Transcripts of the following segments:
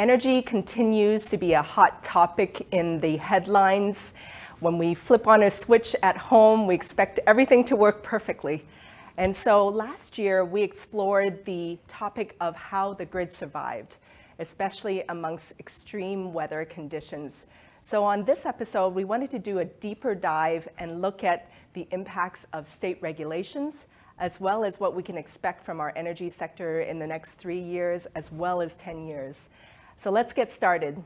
Energy continues to be a hot topic in the headlines. When we flip on a switch at home, we expect everything to work perfectly. And so last year, we explored the topic of how the grid survived, especially amongst extreme weather conditions. So on this episode, we wanted to do a deeper dive and look at the impacts of state regulations, as well as what we can expect from our energy sector in the next three years, as well as 10 years. So let's get started.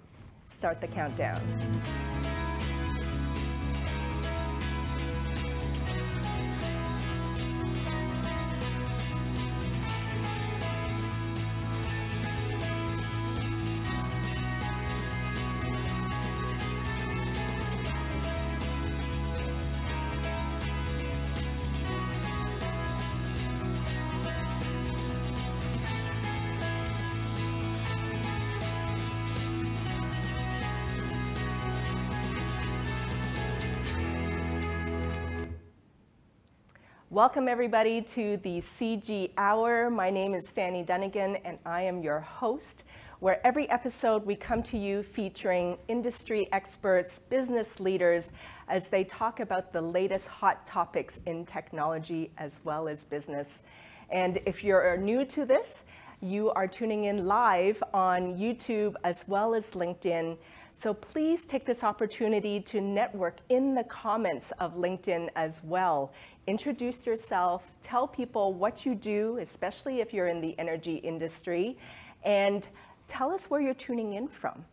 Start the countdown. Welcome, everybody, to the CG Hour. My name is Fanny Dunnigan, and I am your host, where every episode we come to you featuring industry experts, business leaders, as they talk about the latest hot topics in technology as well as business. And if you're new to this, you are tuning in live on YouTube as well as LinkedIn. So please take this opportunity to network in the comments of LinkedIn as well introduce yourself, tell people what you do, especially if you're in the energy industry, and tell us where you're tuning in from.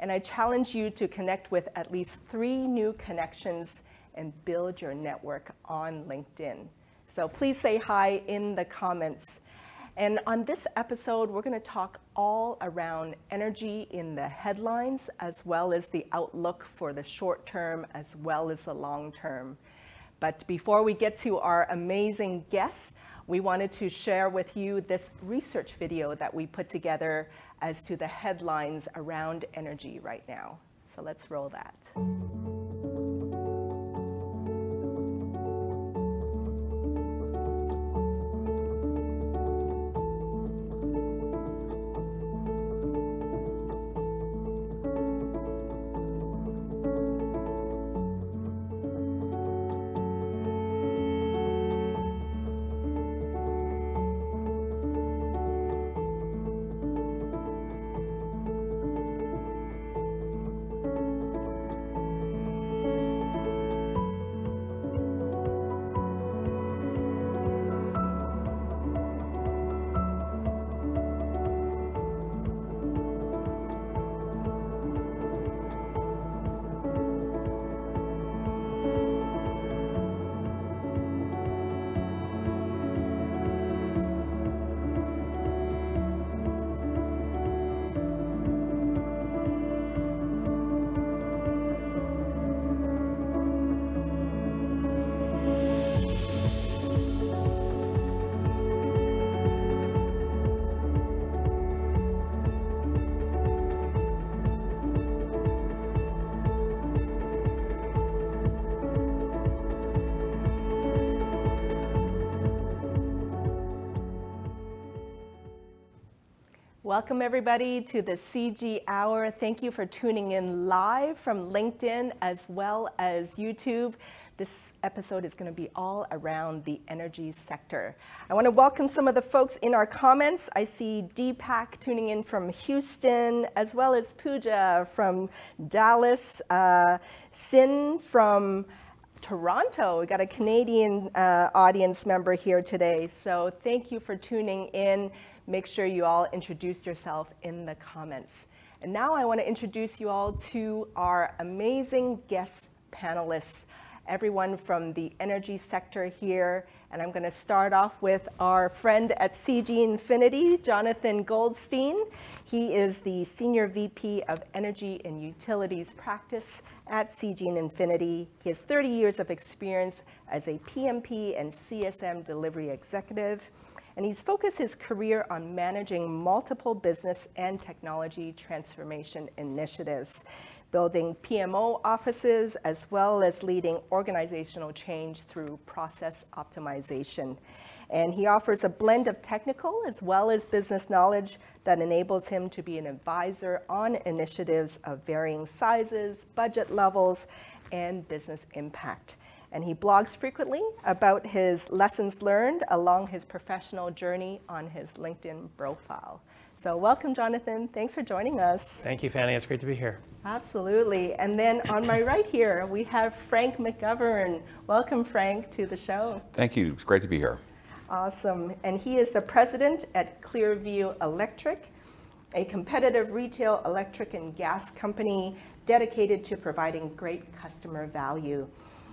And I challenge you to connect with at least three new connections and build your network on LinkedIn. So please say hi in the comments. And on this episode, we're going to talk all around energy in the headlines, as well as the outlook for the short term, as well as the long term. But before we get to our amazing guests, we wanted to share with you this research video that we put together as to the headlines around energy right now. So let's roll that. Welcome, everybody, to the CG Hour. Thank you for tuning in live from LinkedIn as well as YouTube. This episode is going to be all around the energy sector. I want to welcome some of the folks in our comments. I see Deepak tuning in from Houston, as well as Pooja from Dallas, uh, Sin from Toronto. We got a Canadian uh, audience member here today. So thank you for tuning in make sure you all introduce yourself in the comments. And now I want to introduce you all to our amazing guest panelists, everyone from the energy sector here. And I'm going to start off with our friend at CG Infinity, Jonathan Goldstein. He is the Senior VP of Energy and Utilities Practice at CG Infinity. He has 30 years of experience as a PMP and CSM delivery executive and he's focused his career on managing multiple business and technology transformation initiatives, building PMO offices, as well as leading organizational change through process optimization. And he offers a blend of technical as well as business knowledge that enables him to be an advisor on initiatives of varying sizes, budget levels, and business impact. And he blogs frequently about his lessons learned along his professional journey on his LinkedIn profile. So, welcome, Jonathan. Thanks for joining us. Thank you, Fanny. It's great to be here. Absolutely. And then on my right here, we have Frank McGovern. Welcome, Frank, to the show. Thank you. It's great to be here. Awesome. And he is the president at Clearview Electric, a competitive retail electric and gas company dedicated to providing great customer value.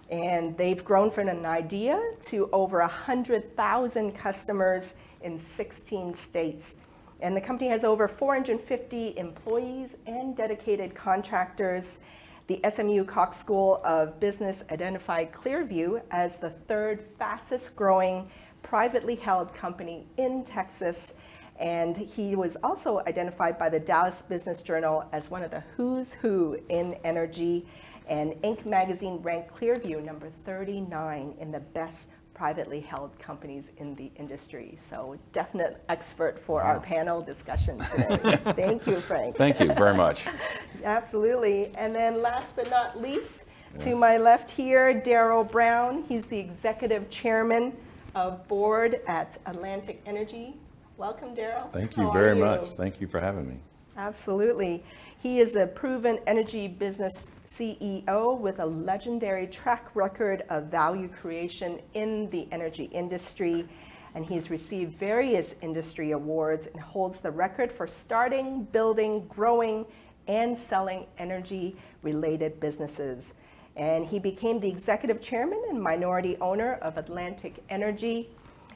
And they've grown from an idea to over 100,000 customers in 16 states. And the company has over 450 employees and dedicated contractors. The SMU Cox School of Business identified Clearview as the third fastest growing privately held company in Texas. And he was also identified by the Dallas Business Journal as one of the who's who in energy. And Inc. magazine ranked Clearview number 39 in the best privately held companies in the industry. So definite expert for wow. our panel discussion today. Thank you, Frank. Thank you very much. Absolutely. And then last but not least, yeah. to my left here, Daryl Brown. He's the executive chairman of board at Atlantic Energy. Welcome, Daryl. Thank you How very you? much. Thank you for having me. Absolutely. He is a proven energy business CEO with a legendary track record of value creation in the energy industry. And he's received various industry awards and holds the record for starting, building, growing, and selling energy related businesses. And he became the executive chairman and minority owner of Atlantic Energy,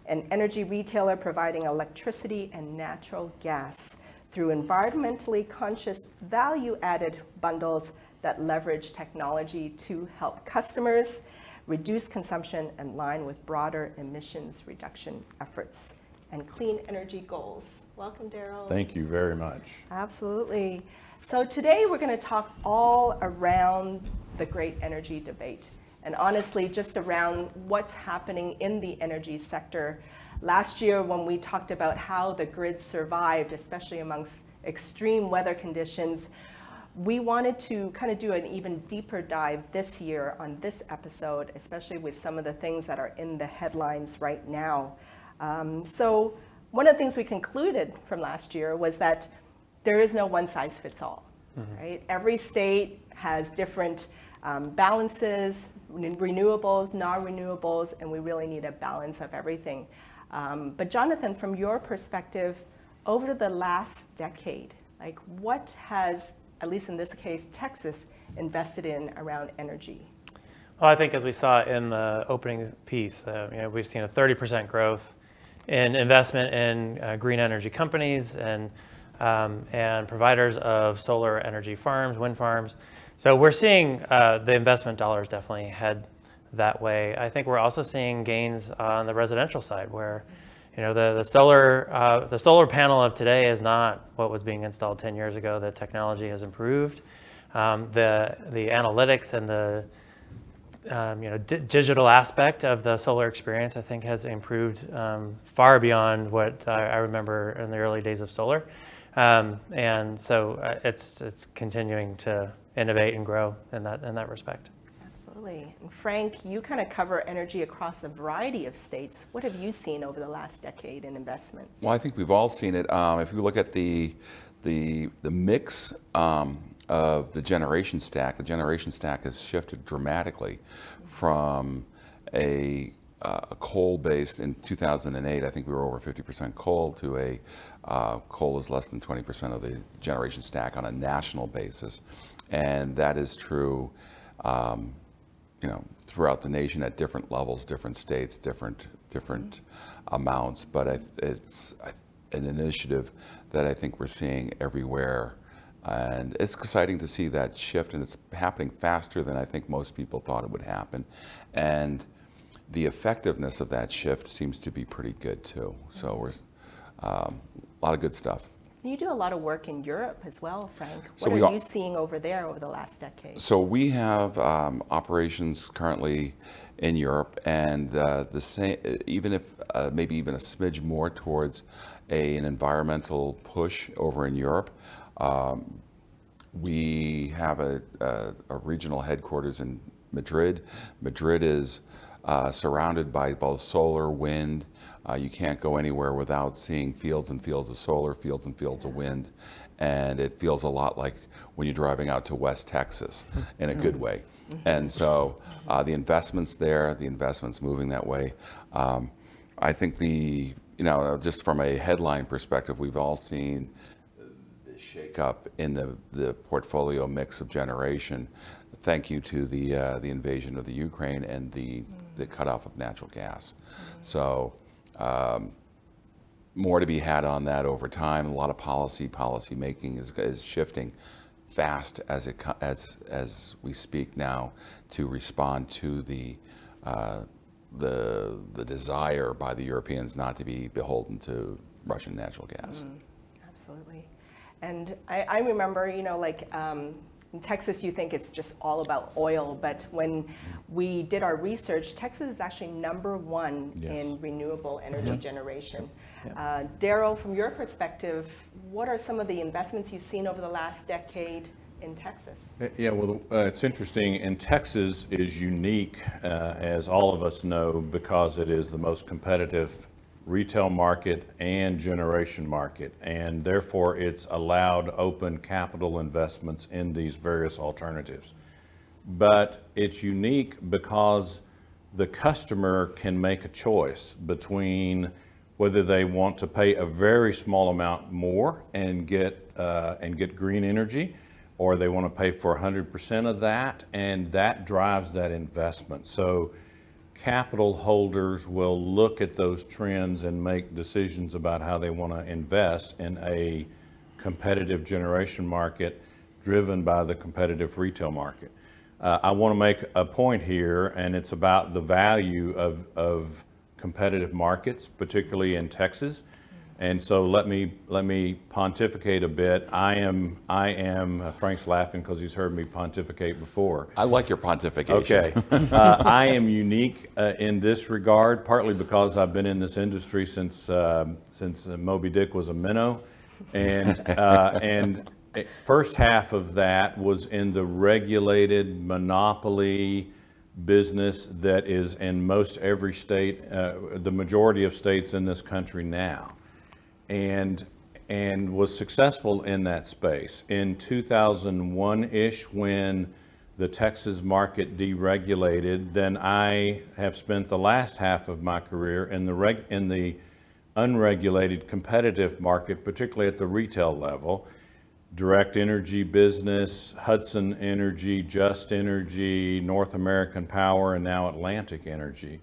an energy retailer providing electricity and natural gas through environmentally conscious value added bundles that leverage technology to help customers reduce consumption in line with broader emissions reduction efforts and clean energy goals. Welcome, Daryl. Thank you very much. Absolutely. So today we're going to talk all around the great energy debate and honestly just around what's happening in the energy sector Last year, when we talked about how the grid survived, especially amongst extreme weather conditions, we wanted to kind of do an even deeper dive this year on this episode, especially with some of the things that are in the headlines right now. Um, so, one of the things we concluded from last year was that there is no one size fits all, mm-hmm. right? Every state has different um, balances, renewables, non renewables, and we really need a balance of everything. Um, but Jonathan, from your perspective, over the last decade, like what has, at least in this case, Texas invested in around energy? Well, I think as we saw in the opening piece, uh, you know, we've seen a 30% growth in investment in uh, green energy companies and um, and providers of solar energy farms, wind farms. So we're seeing uh, the investment dollars definitely head that way. I think we're also seeing gains on the residential side where you know the, the solar uh, the solar panel of today is not what was being installed 10 years ago. The technology has improved. Um, the the analytics and the um, you know digital aspect of the solar experience I think has improved um, far beyond what I, I, remember in the early days of solar. Um, and so uh, it's it's continuing to innovate and grow in that in that respect. Absolutely. And Frank, you kind of cover energy across a variety of states. What have you seen over the last decade in investments? Well, I think we've all seen it. Um, if you look at the the the mix um, of the generation stack, the generation stack has shifted dramatically from a, uh, coal-based in 2008. I think we were over 50% coal to a uh, coal is less than 20% of the generation stack on a national basis, and that is true. Um, you know, throughout the nation at different levels, different states, different different mm-hmm. amounts. But I, it's an initiative that I think we're seeing everywhere, and it's exciting to see that shift, and it's happening faster than I think most people thought it would happen, and the effectiveness of that shift seems to be pretty good too. So we're um, a lot of good stuff. You do a lot of work in Europe as well, Frank. So What we are are- you seeing over there over the last decade? So we have um, operations currently in Europe, and uh, the same, even if uh, maybe even a smidge more towards a, an environmental push over in Europe. Um, we have a, a, a regional headquarters in Madrid. Madrid is uh, surrounded by both solar, wind. Uh, you can't go anywhere without seeing fields and fields of solar, fields and fields of wind, and it feels a lot like when you're driving out to West Texas in a good way. And so uh, the investments there, the investments moving that way. Um, I think the, you know, just from a headline perspective, we've all seen the shakeup in the, the portfolio mix of generation. Thank you to the, uh, the invasion of the Ukraine and the, the cutoff of natural gas. So um, more to be had on that over time. A lot of policy, policy making is, is shifting fast as it as as we speak now to respond to the uh, the the desire by the Europeans not to be beholden to Russian natural gas. Absolutely. And I, I remember, you know, like um, in Texas, you think it's just all about oil, but when we did our research, Texas is actually number one Yes. in renewable energy generation. Yeah. Uh, Daryl, from your perspective, what are some of the investments you've seen over the last decade in Texas? Uh, Yeah, well, uh, it's interesting, and Texas is unique, uh, as all of us know, because it is the most competitive retail market and generation market, and therefore it's allowed open capital investments in these various alternatives. But it's unique because the customer can make a choice between whether they want to pay a very small amount more and get, uh, and get green energy, or they want to pay for 100% of that, and that drives that investment. So capital holders will look at those trends and make decisions about how they want to invest in a competitive generation market driven by the competitive retail market. Uh, I want to make a point here, and it's about the value of, of competitive markets, particularly in Texas. And so let me, let me pontificate a bit. I am, I am, uh, Frank's laughing because he's heard me pontificate before. I like your pontification. Okay. Uh, I am unique uh, in this regard, partly because I've been in this industry since, um, since uh, Moby Dick was a minnow. And, uh, and uh, first half of that was in the regulated monopoly business that is in most every state, uh, the majority of states in this country now and and was successful in that space. In 2001-ish, when the Texas market deregulated, then I have spent the last half of my career in the reg, in the unregulated competitive market, particularly at the retail level. Direct Energy business, Hudson Energy, Just Energy, North American Power, and now Atlantic Energy.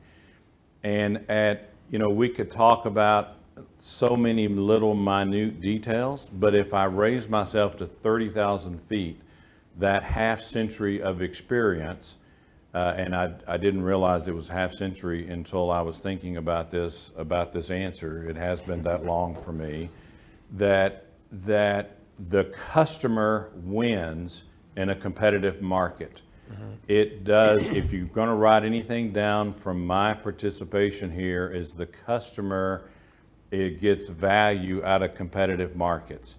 And at, you know, we could talk about so many little minute details, but if I raise myself to 30,000 feet, that half century of experience, uh, and I, I didn't realize it was half century until I was thinking about this, about this answer. It has been that long for me, that, that the customer wins in a competitive market. It does, if you're going to write anything down from my participation here, is the customer, it gets value out of competitive markets.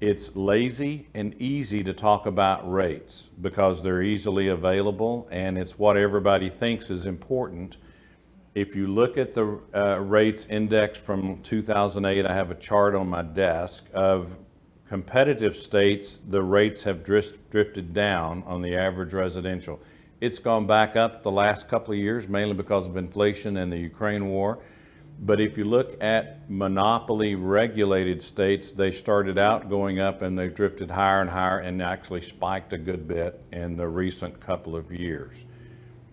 It's lazy and easy to talk about rates because they're easily available and it's what everybody thinks is important. If you look at the uh, rates index from 2008, I have a chart on my desk of competitive states, the rates have dris- drifted down on the average residential. It's gone back up the last couple of years, mainly because of inflation and the Ukraine war. But if you look at monopoly regulated states, they started out going up and they've drifted higher and higher and actually spiked a good bit in the recent couple of years.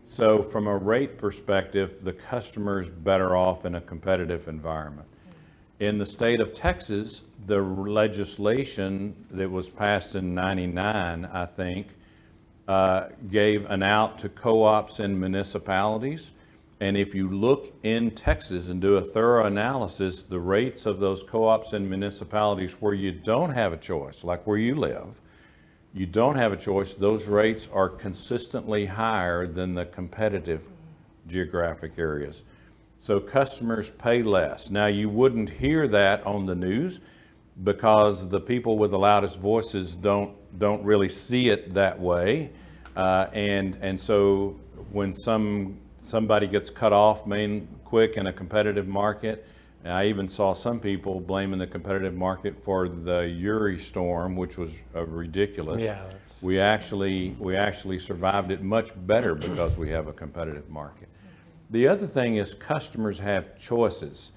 So from a rate perspective, the customer's better off in a competitive environment. In the state of Texas, the legislation that was passed in 99, I think, uh, gave an out to co-ops and municipalities And if you look in Texas and do a thorough analysis, the rates of those co-ops and municipalities where you don't have a choice, like where you live, you don't have a choice, those rates are consistently higher than the competitive geographic areas. So customers pay less. Now, you wouldn't hear that on the news because the people with the loudest voices don't, don't really see it that way. Uh, and, and so when some, somebody gets cut off main quick in a competitive market, and I even saw some people blaming the competitive market for the Uri storm, which was uh, ridiculous. Yeah, that's- We actually, we actually survived it much better because we have a competitive market. The other thing is customers have choices.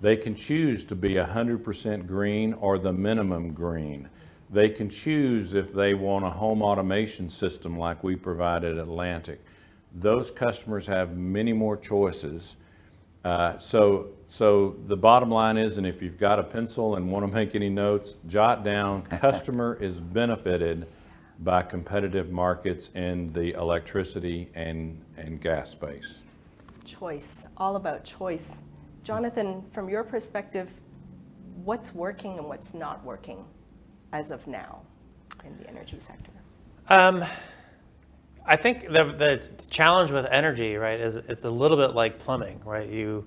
They can choose to be 100% green or the minimum green. They can choose if they want a home automation system like we provide at Atlantic. Those customers have many more choices. Uh, So, so the bottom line is, and if you've got a pencil and want to make any notes, jot down, customer is benefited by competitive markets in the electricity and, and gas space. Choice, all about choice. Jonathan, from your perspective, what's working and what's not working as of now in the energy sector? Um, I think the, the challenge with energy, right, is it's a little bit like plumbing, right? You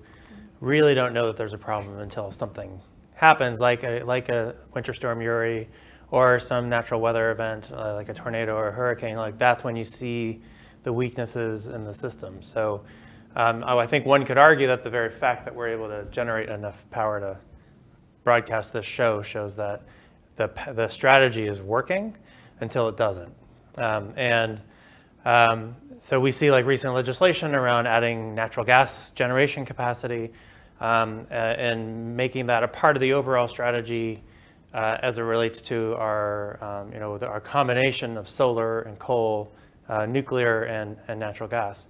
really don't know that there's a problem until something happens, like a, like a winter storm Uri or some natural weather event, uh, like a tornado or a hurricane. Like that's when you see the weaknesses in the system. So um, I think one could argue that the very fact that we're able to generate enough power to broadcast this show shows that the, the strategy is working until it doesn't. Um, and um, so we see like recent legislation around adding natural gas generation capacity um, uh, and making that a part of the overall strategy uh, as it relates to our, um, you know, the- our combination of solar and coal, uh, nuclear and, and natural gas.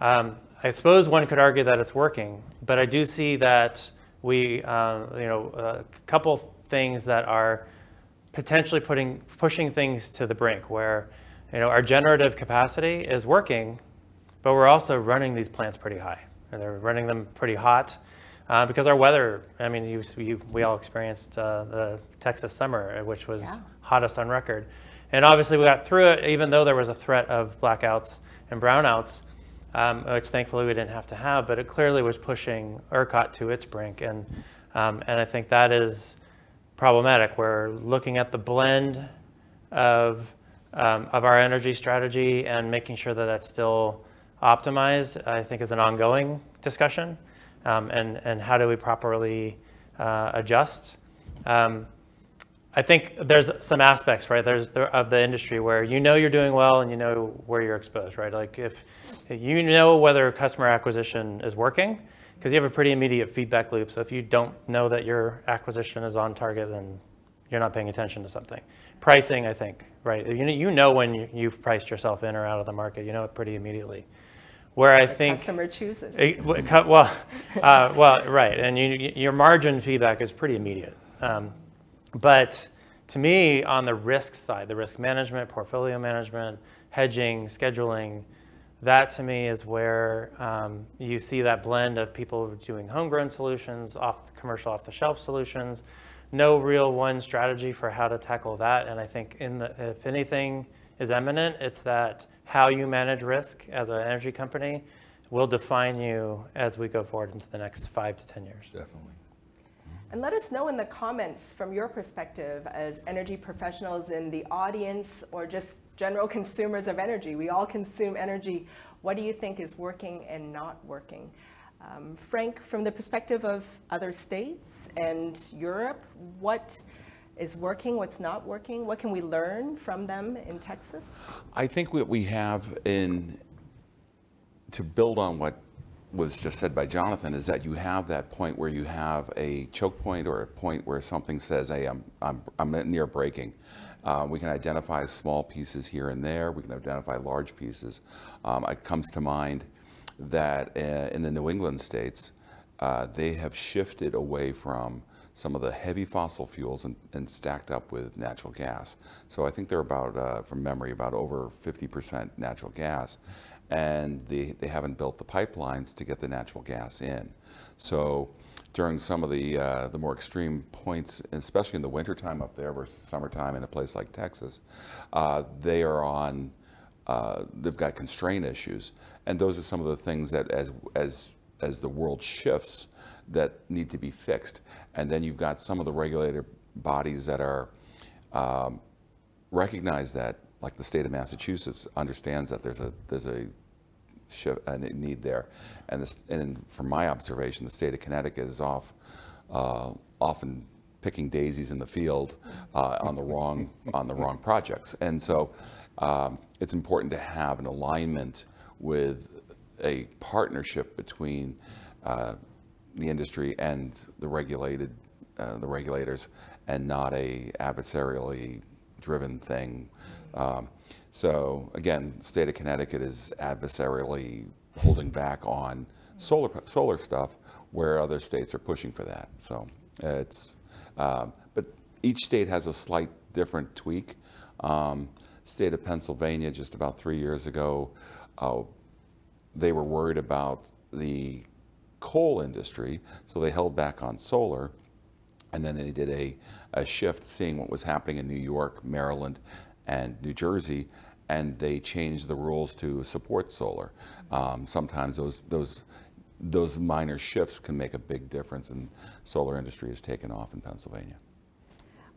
Um, I suppose one could argue that it's working, but I do see that we, uh, you know, a couple things that are potentially putting, pushing things to the brink where, you know, our generative capacity is working, but we're also running these plants pretty high. And they're running them pretty hot uh, because our weather, I mean, you, you, we all experienced uh, the Texas summer, uh, which was Yeah. hottest on record. And obviously we got through it, even though there was a threat of blackouts and brownouts, um, which thankfully we didn't have to have, but it clearly was pushing ERCOT to its brink. And, um, and I think that is problematic. We're looking at the blend of, um, of our energy strategy and making sure that that's still optimized, I think is an ongoing discussion. Um, and, and how do we properly uh, adjust? Um, I think there's some aspects, right, there's there, of the industry where you know you're doing well and you know where you're exposed, right? Like if you know whether customer acquisition is working, because you have a pretty immediate feedback loop. So if you don't know that your acquisition is on target, then you're not paying attention to something. Pricing, I think, right? You know, you know when you- you've priced yourself in or out of the market. You know it pretty immediately. Where I think Customer chooses. it- Well, uh, well, right, and you, your margin feedback is pretty immediate. Um, But to me, on the risk side, the risk management, portfolio management, hedging, scheduling, that to me is where um, you see that blend of people doing homegrown solutions, off commercial off-the-shelf solutions. No real one strategy for how to tackle that, and I think in the, if anything is eminent, it's that how you manage risk as an energy company will define you as we go forward into the next five to ten years. Definitely. Mm-hmm. And let us know in the comments from your perspective as energy professionals in the audience or just general consumers of energy. We all consume energy. What do you think is working and not working? Um, Frank, from the perspective of other states and Europe, what is working, what's not working? What can we learn from them in Texas? I think what we have in, to build on what was just said by Jonathan, is that you have that point where you have a choke point or a point where something says, hey, I'm, I'm, I'm near breaking. Uh, we can identify small pieces here and there. We can identify large pieces. Um, it comes to mind that uh, in the New England states, uh, they have shifted away from some of the heavy fossil fuels and, and stacked up with natural gas. So I think they're about, uh, from memory, about over 50% natural gas. and they, they haven't built the pipelines to get the natural gas in. So during some of the, uh, the more extreme points, especially in the wintertime up there versus summertime in a place like Texas, uh, they are on, uh, they've got constraint issues. And those are some of the things that as, as, as the world shifts that need to be fixed. And then you've got some of the regulator bodies that are um, recognize that, like the state of Massachusetts understands that there's a there's a, a need there, and this, and from my observation, the state of Connecticut is off uh, often picking daisies in the field uh, on the wrong on the wrong projects, and so um, it's important to have an alignment with a partnership between uh, the industry and the regulated uh, the regulators, and not a adversarially driven thing. Um, so again, state of Connecticut is adversarially holding back on solar solar stuff, where other states are pushing for that. So it's, um, but each state has a slight different tweak. Um, state of Pennsylvania, just about three years ago, uh, they were worried about the coal industry, so they held back on solar. And then they did a, a shift, seeing what was happening in New York, Maryland, and New Jersey, and they changed the rules to support solar. Um, sometimes those, those, those minor shifts can make a big difference, and solar industry has taken off in Pennsylvania.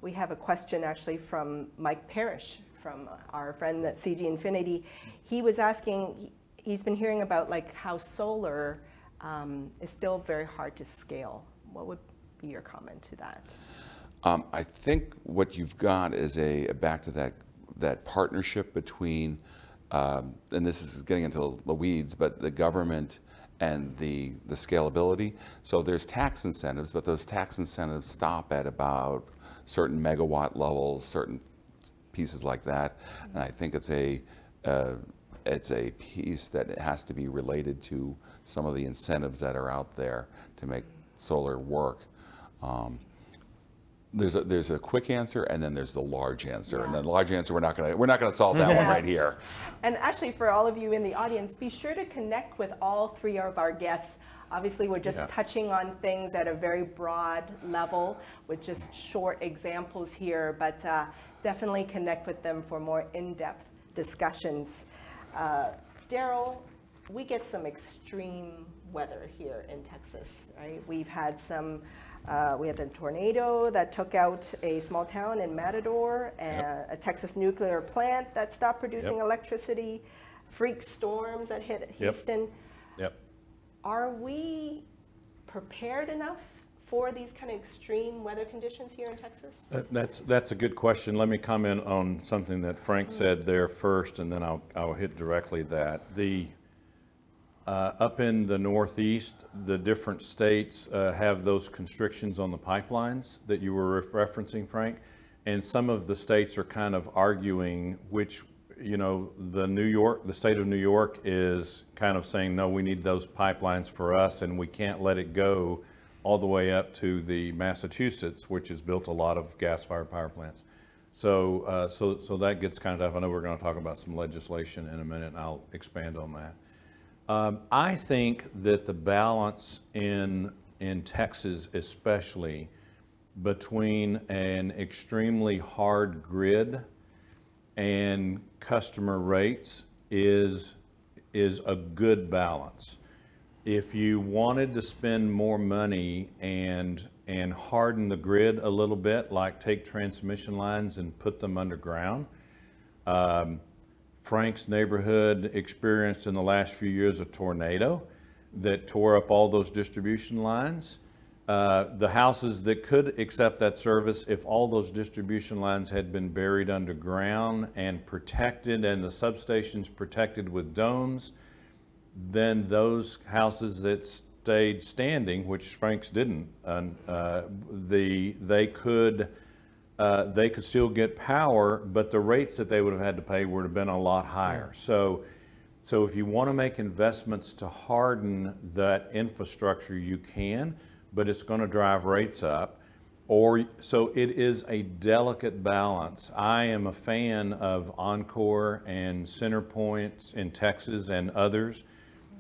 We have a question actually from Mike Parrish, from our friend at CG Infinity. He was asking, he- he's been hearing about like how solar um, is still very hard to scale. What would be your comment to that? Um, I think what you've got is a, back to that, that partnership between, um, and this is getting into the weeds, but the government and the, the scalability. So there's tax incentives, but those tax incentives stop at about certain megawatt levels, certain pieces like that. And I think it's a, uh, it's a piece that has to be related to some of the incentives that are out there to make solar work. Um, there's a, there's a quick answer and then there's the large answer. And Yeah. the large answer, we're not gonna, we're not gonna solve that one right here. And actually, for all of you in the audience, be sure to connect with all three of our guests. Obviously, we're just Yeah. touching on things at a very broad level with just short examples here, but uh, definitely connect with them for more in-depth discussions. Uh, Daryl, we get some extreme weather here in Texas, right? We've had some, uh, we had the tornado that took out a small town in Matador, and a Texas nuclear plant that stopped producing Yep. electricity, freak storms that hit Yep. Houston. Yep. Are we prepared enough for these kind of extreme weather conditions here in Texas? That- That's, that's a good question. Let me comment on something that Frank said there first, and then I'll, I'll hit directly that. The, uh, up in the Northeast, the different states uh, have those constrictions on the pipelines that you were ref- referencing, Frank. And some of the states are kind of arguing which, you know, the New York, the state of New York is kind of saying, no, we need those pipelines for us, and we can't let it go all the way up to the Massachusetts, which has built a lot of gas-fired power plants. So, uh, so, so that gets kind of tough. I know we're going to talk about some legislation in a minute, and I'll expand on that. Um, I think that the balance in, in Texas especially between an extremely hard grid and customer rates is, is a good balance. If you wanted to spend more money and, and harden the grid a little bit, like take transmission lines and put them underground, um, Frank's neighborhood experienced in the last few years a tornado that tore up all those distribution lines. Uh, the houses that could accept that service, if all those distribution lines had been buried underground and protected and the substations protected with domes, then those houses that stayed standing, which Frank's didn't, uh, the, they could, uh, they could still get power, but the rates that they would have had to pay would have been a lot higher. So, so if you want to make investments to harden that infrastructure, you can, but it's going to drive rates up. Or, so it is a delicate balance. I am a fan of Oncor and Centerpoints in Texas and others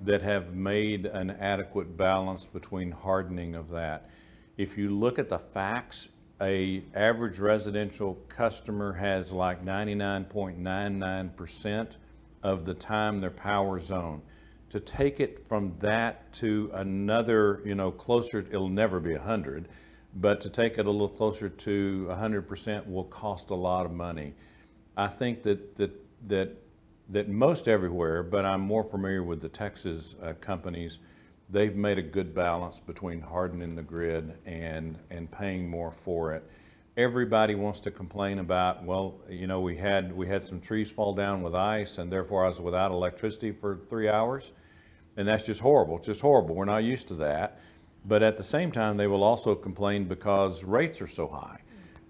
that have made an adequate balance between hardening of that. If you look at the facts, a average residential customer has like 99.99% of the time their power zone. To take it from that to another, you know, closer, it'll never be 100, but to take it a little closer to 100% will cost a lot of money. I think that, that, that, that most everywhere, but I'm more familiar with the Texas uh, companies, they've made a good balance between hardening the grid and, and paying more for it. Everybody wants to complain about, well, you know, we had, we had some trees fall down with ice and therefore I was without electricity for three hours. And that's just horrible, it's just horrible. We're not used to that. But at the same time, they will also complain because rates are so high.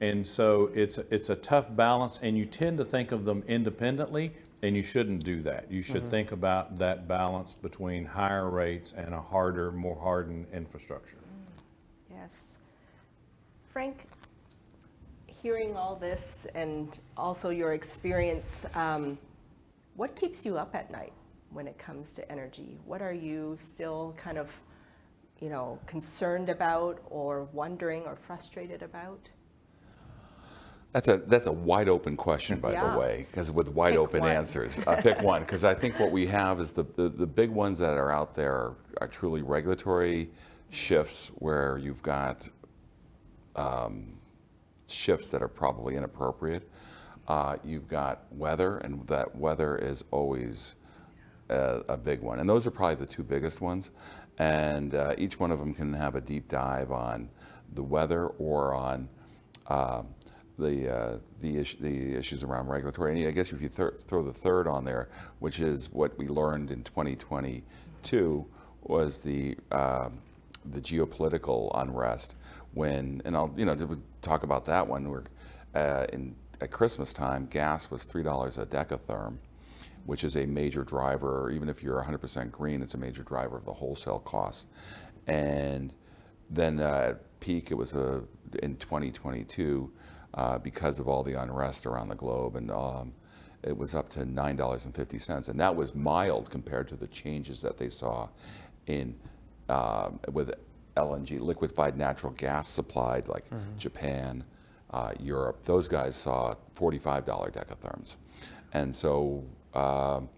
And so it's, it's a tough balance and you tend to think of them independently and you shouldn't do that. You should think about that balance between higher rates and a harder, more hardened infrastructure. Yes. Frank, hearing all this and also your experience, um, what keeps you up at night when it comes to energy? What are you still kind of, you know, concerned about or wondering or frustrated about? That's a that's a wide open question, by Yeah. the way, because with wide Pick open one. answers. Uh, pick one, because I think what we have is the, the the big ones that are out there are, are truly regulatory shifts where you've got um, shifts that are probably inappropriate. Uh, you've got weather, and that weather is always a, a big one. And those are probably the two biggest ones. And uh, each one of them can have a deep dive on the weather or on um, the, uh, the, the issues around regulatory. And I guess if you thir- throw the third on there, which is what we learned in 2022, was the, um the geopolitical unrest when, and I'll, you know, talk about that one, where uh, in, at Christmas time, gas was $3 a decatherm which is a major driver, even if you're 100% green, it's a major driver of the wholesale cost. And then uh, at peak, it was a, in 2022, uh, because of all the unrest around the globe, and um, it was up to $9.50. And that was mild compared to the changes that they saw in uh, with LNG, liquefied natural gas supplied, like Japan, uh, Europe. Those guys saw $45 decatherms. And so um,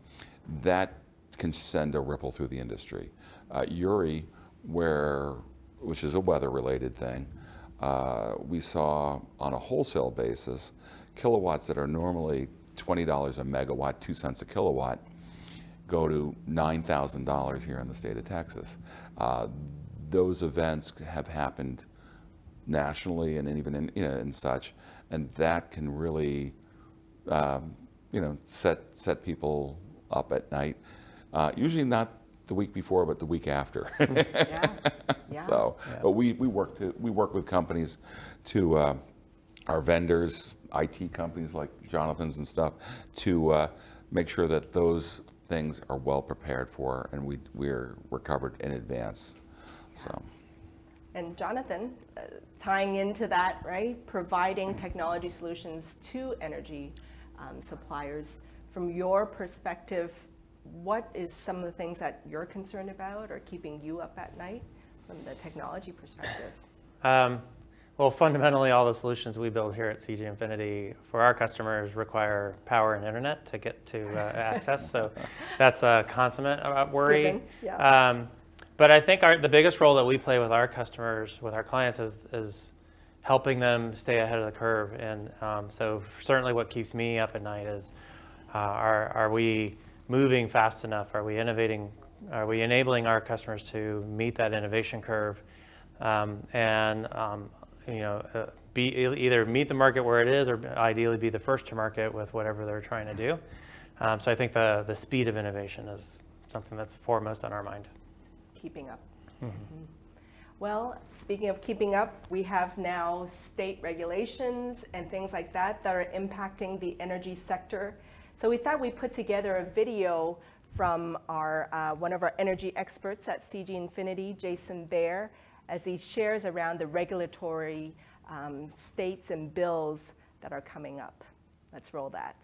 that can send a ripple through the industry. Uh, Uri, where, which is a weather-related thing, uh, we saw on a wholesale basis, kilowatts that are normally $20 a megawatt, two cents a kilowatt, go to $9,000 here in the state of Texas. Uh, those events have happened nationally and even in, you know, and such, and that can really, um, you know, set set people up at night. Uh, usually not the week before, but the week after. Yeah. Yeah. So, but we, we work to, we work with companies to, uh, our vendors, IT companies like Jonathan's and stuff, to uh, make sure that those things are well prepared for and we, we're, we're covered in advance. So, And Jonathan, uh, tying into that, right, providing technology solutions to energy um, suppliers, from your perspective, what is some of the things that you're concerned about or keeping you up at night from the technology perspective? Um, well, fundamentally, all the solutions we build here at CG Infinity for our customers require power and internet to get to uh, access. So that's a consummate uh, worry. Yeah. Um, but I think our, the biggest role that we play with our customers, with our clients, is, is helping them stay ahead of the curve. And um, so certainly what keeps me up at night is uh, are, are we moving fast enough? Are we innovating? Are we enabling our customers to meet that innovation curve? Um, and um, you know, uh, be either meet the market where it is, or ideally be the first to market with whatever they're trying to do. Um, so I think the the speed of innovation is something that's foremost on our mind. keeping up. Mhm. Well, speaking of keeping up, we have now state regulations and things like that that are impacting the energy sector. So we thought we'd put together a video from our, uh, one of our energy experts at CG Infinity, Jason Baer, as he shares around the regulatory um, states and bills that are coming up. Let's roll that.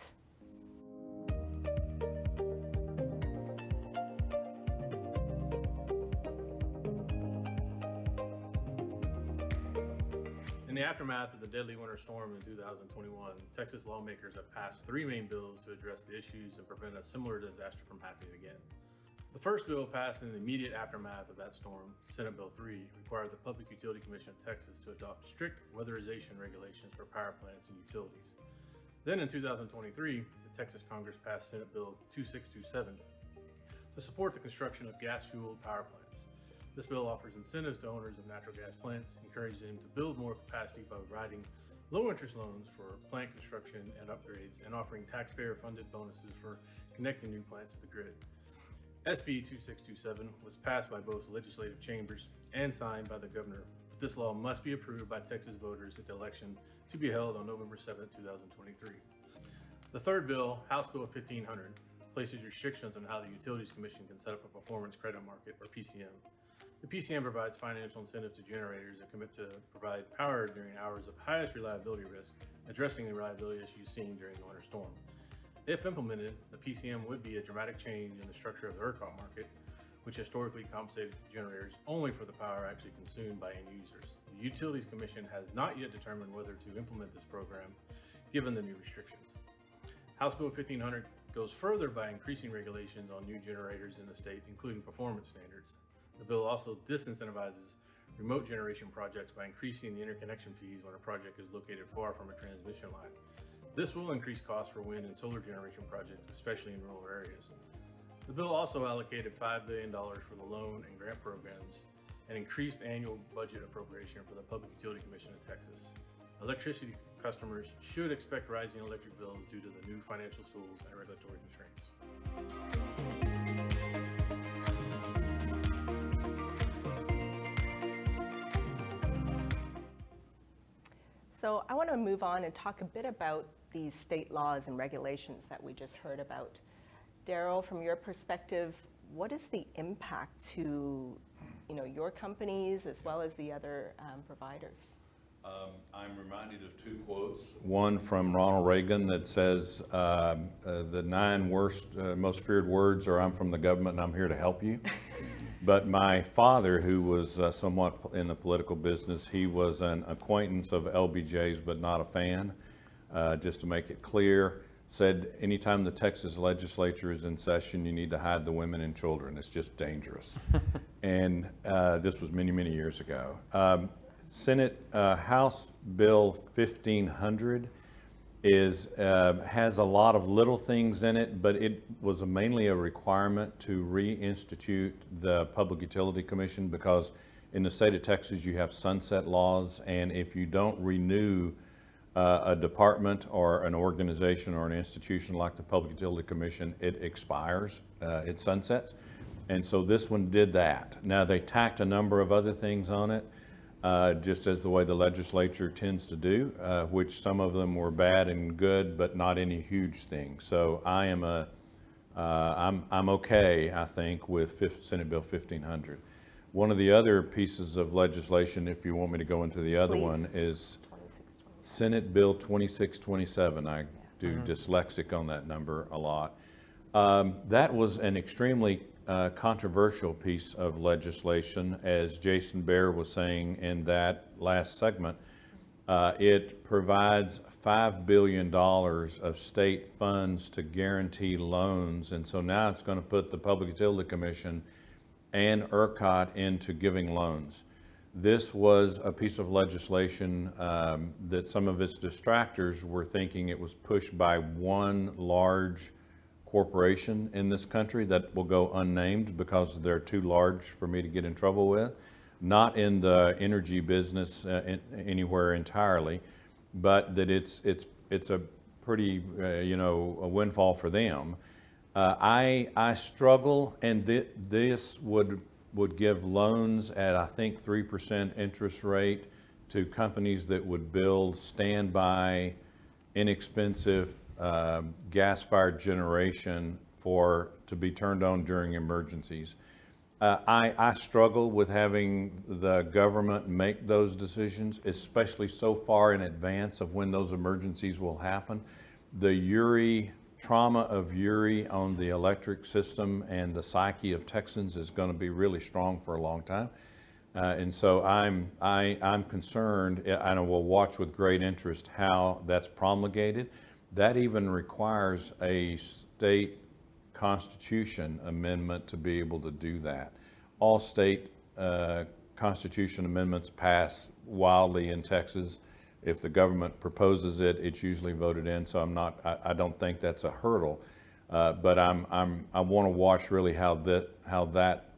The aftermath of the deadly winter storm in 2021, Texas lawmakers have passed three main bills to address the issues and prevent a similar disaster from happening again. The first bill passed in the immediate aftermath of that storm, Senate Bill 3, required the Public Utility Commission of Texas to adopt strict weatherization regulations for power plants and utilities. Then in 2023, the Texas Congress passed Senate Bill 2627 to support the construction of gas-fueled power plants. This bill offers incentives to owners of natural gas plants, encouraging them to build more capacity by providing low-interest loans for plant construction and upgrades, and offering taxpayer-funded bonuses for connecting new plants to the grid. SB 2627 was passed by both legislative chambers and signed by the governor. But this law must be approved by Texas voters at the election to be held on November 7, 2023. The third bill, House Bill 1500, places restrictions on how the Utilities Commission can set up a performance credit market, or PCM. The PCM provides financial incentives to generators that commit to provide power during hours of highest reliability risk, addressing the reliability issues seen during the winter storm. If implemented, the PCM would be a dramatic change in the structure of the ERCOT market, which historically compensated generators only for the power actually consumed by end users. The Utilities Commission has not yet determined whether to implement this program, given the new restrictions. House Bill 1500 goes further by increasing regulations on new generators in the state, including performance standards. The bill also disincentivizes remote generation projects by increasing the interconnection fees when a project is located far from a transmission line. This will increase costs for wind and solar generation projects, especially in rural areas. The bill also allocated $5 billion for the loan and grant programs and increased annual budget appropriation for the Public Utility Commission of Texas. Electricity customers should expect rising electric bills due to the new financial tools and regulatory constraints. So I want to move on and talk a bit about these state laws and regulations that we just heard about. Daryl, from your perspective, what is the impact to you know, your companies as well as the other um, providers? Um, I'm reminded of two quotes. One from Ronald Reagan that says, um, uh, "The nine worst, uh, most feared words are: I'm from the government and I'm here to help you." but my father, who was uh, somewhat in the political business, he was an acquaintance of LBJ's, but not a fan. Uh, just to make it clear, said anytime the Texas legislature is in session, you need to hide the women and children. It's just dangerous. and uh, this was many, many years ago. Um, Senate uh, House Bill 1500 is uh, has a lot of little things in it, but it was a, mainly a requirement to reinstitute the Public Utility Commission because in the state of Texas you have sunset laws, and if you don't renew uh, a department or an organization or an institution like the Public Utility Commission, it expires, uh, it sunsets. And so this one did that. Now, they tacked a number of other things on it, uh, just as the way the legislature tends to do, uh, which some of them were bad and good, but not any huge things. So I am a, uh, I'm, I'm okay, I think, with Senate Bill 1500. One of the other pieces of legislation, if you want me to go into the other Please. one, is Senate Bill 2627. I do dyslexic on that number a lot. Um, That was an extremely uh, controversial piece of legislation, as Jason Bear was saying in that last segment. Uh, It provides $5 billion of state funds to guarantee loans, and so now it's going to put the Public Utility Commission and ERCOT into giving loans. This was a piece of legislation um, that some of its distractors were thinking it was pushed by one large corporation in this country that will go unnamed because they're too large for me to get in trouble with. Not in the energy business uh, in, anywhere entirely, but that it's it's it's a pretty uh, you know a windfall for them. Uh, I I struggle, and thi- this would would give loans at I think three percent interest rate to companies that would build standby, inexpensive um, gas-fired generation for to be turned on during emergencies. Uh, I, I struggle with having the government make those decisions, especially so far in advance of when those emergencies will happen. The Uri, trauma of Uri on the electric system and the psyche of Texans is going to be really strong for a long time. Uh, and so I'm, I, I'm concerned, uh, and I will watch with great interest how that's promulgated. That even requires a state constitution amendment to be able to do that. All state uh, constitution amendments pass wildly in Texas. If the government proposes it, it's usually voted in, so I'm not, I, I don't think that's a hurdle. Uh, But I'm, I'm, I want to watch really how that, how that,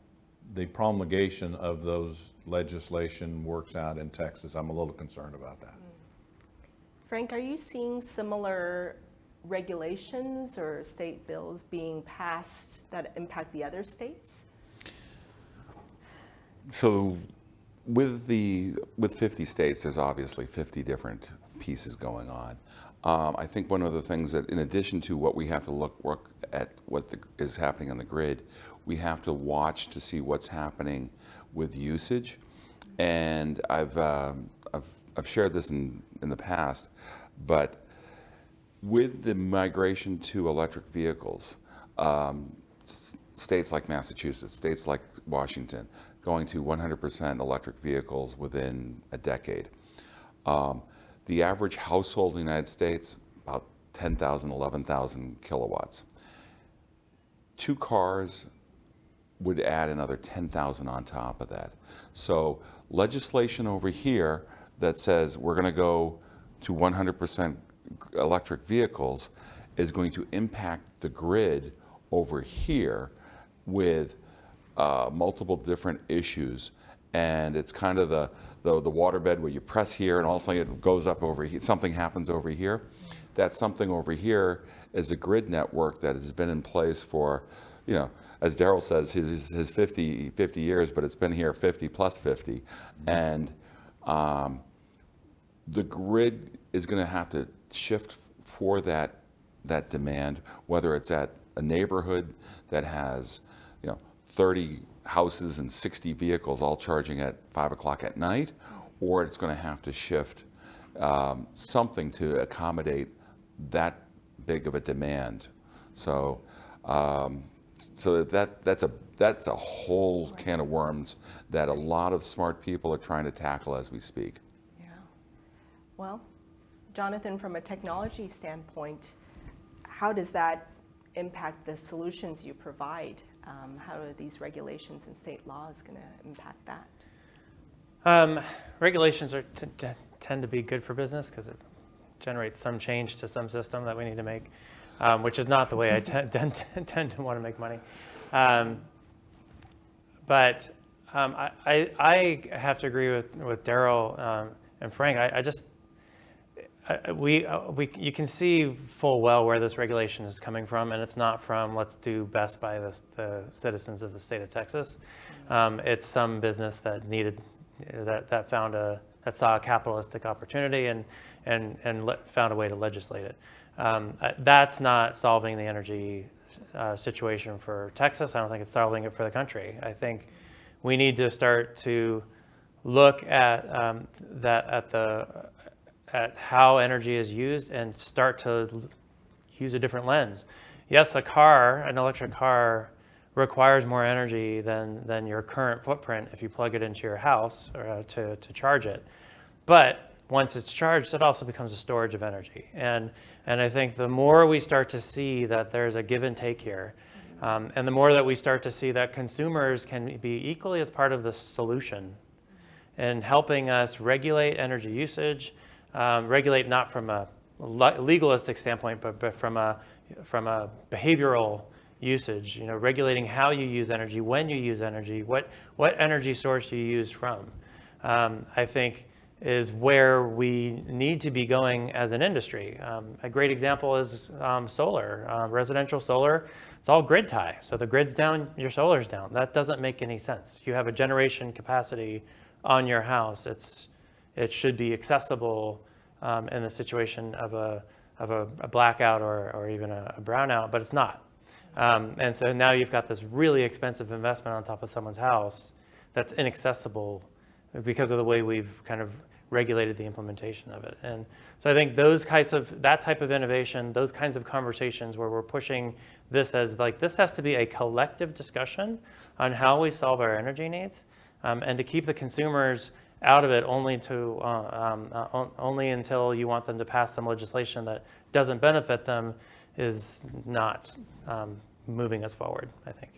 the promulgation of those legislation works out in Texas. I'm a little concerned about that. Frank, are you seeing similar regulations or state bills being passed that impact the other states? So with the, with 50 states, there's obviously 50 different pieces going on. Um, I think one of the things that, in addition to what we have to look, work at what the, is happening on the grid, we have to watch to see what's happening with usage. And I've, um, I've, shared this in, in the past, but with the migration to electric vehicles, um, s- states like Massachusetts, states like Washington, going to 100% electric vehicles within a decade. Um, the average household in the United States, about 10,000, 11,000 kilowatts. Two cars would add another 10,000 on top of that. So legislation over here that says we're going to go to 100% electric vehicles is going to impact the grid over here with uh, multiple different issues. And it's kind of the, the, the waterbed where you press here and all of a sudden it goes up over here. Something happens over here. That something over here is a grid network that has been in place for, you know, as Daryl says, his, his 50, 50 years, but it's been here 50 plus 50. And um, the grid is going to have to shift for that that demand, whether it's at a neighborhood that has, you know, 30 houses and 60 vehicles all charging at five o'clock at night, or it's going to have to shift um, something to accommodate that big of a demand. So, um, so that that's a that's a whole can of worms that a lot of smart people are trying to tackle as we speak. Well, Jonathan, from a technology standpoint, how does that impact the solutions you provide? Um, how are these regulations and state laws going to impact that? Um, regulations are t- t- tend to be good for business because it generates some change to some system that we need to make, um, which is not the way I t- tend, tend to want to make money. Um, but um, I, I, I have to agree with, with Daryl um, and Frank. I, I just We, uh, we, you can see full well where this regulation is coming from, and it's not from let's do best by the, the citizens of the state of Texas. Um, it's some business that needed that, that found a that saw a capitalistic opportunity and and and le- found a way to legislate it. Um, that's not solving the energy uh, situation for Texas. I don't think it's solving it for the country. I think we need to start to look at um, that at the at how energy is used and start to use a different lens. Yes, a car, an electric car, requires more energy than, than your current footprint if you plug it into your house or, uh, to, to charge it. But once it's charged, it also becomes a storage of energy. And, and I think the more we start to see that there's a give and take here, um, and the more that we start to see that consumers can be equally as part of the solution in helping us regulate energy usage, um, regulate not from a legalistic standpoint, but, but from a from a behavioral usage. You know, regulating how you use energy, when you use energy, what what energy source you use from. Um, I think is where we need to be going as an industry. Um, a great example is um, solar, uh, residential solar. It's all grid tie. So the grid's down, your solar's down. That doesn't make any sense. You have a generation capacity on your house. It's it should be accessible um, in the situation of a of a, a blackout or, or even a, a brownout, but it's not. Um, and so now you've got this really expensive investment on top of someone's house that's inaccessible because of the way we've kind of regulated the implementation of it. And so I think those kinds of that type of innovation, those kinds of conversations where we're pushing this as like this has to be a collective discussion on how we solve our energy needs, um, and to keep the consumers out of it only to uh, um, uh, on- only until you want them to pass some legislation that doesn't benefit them is not um, moving us forward. I think.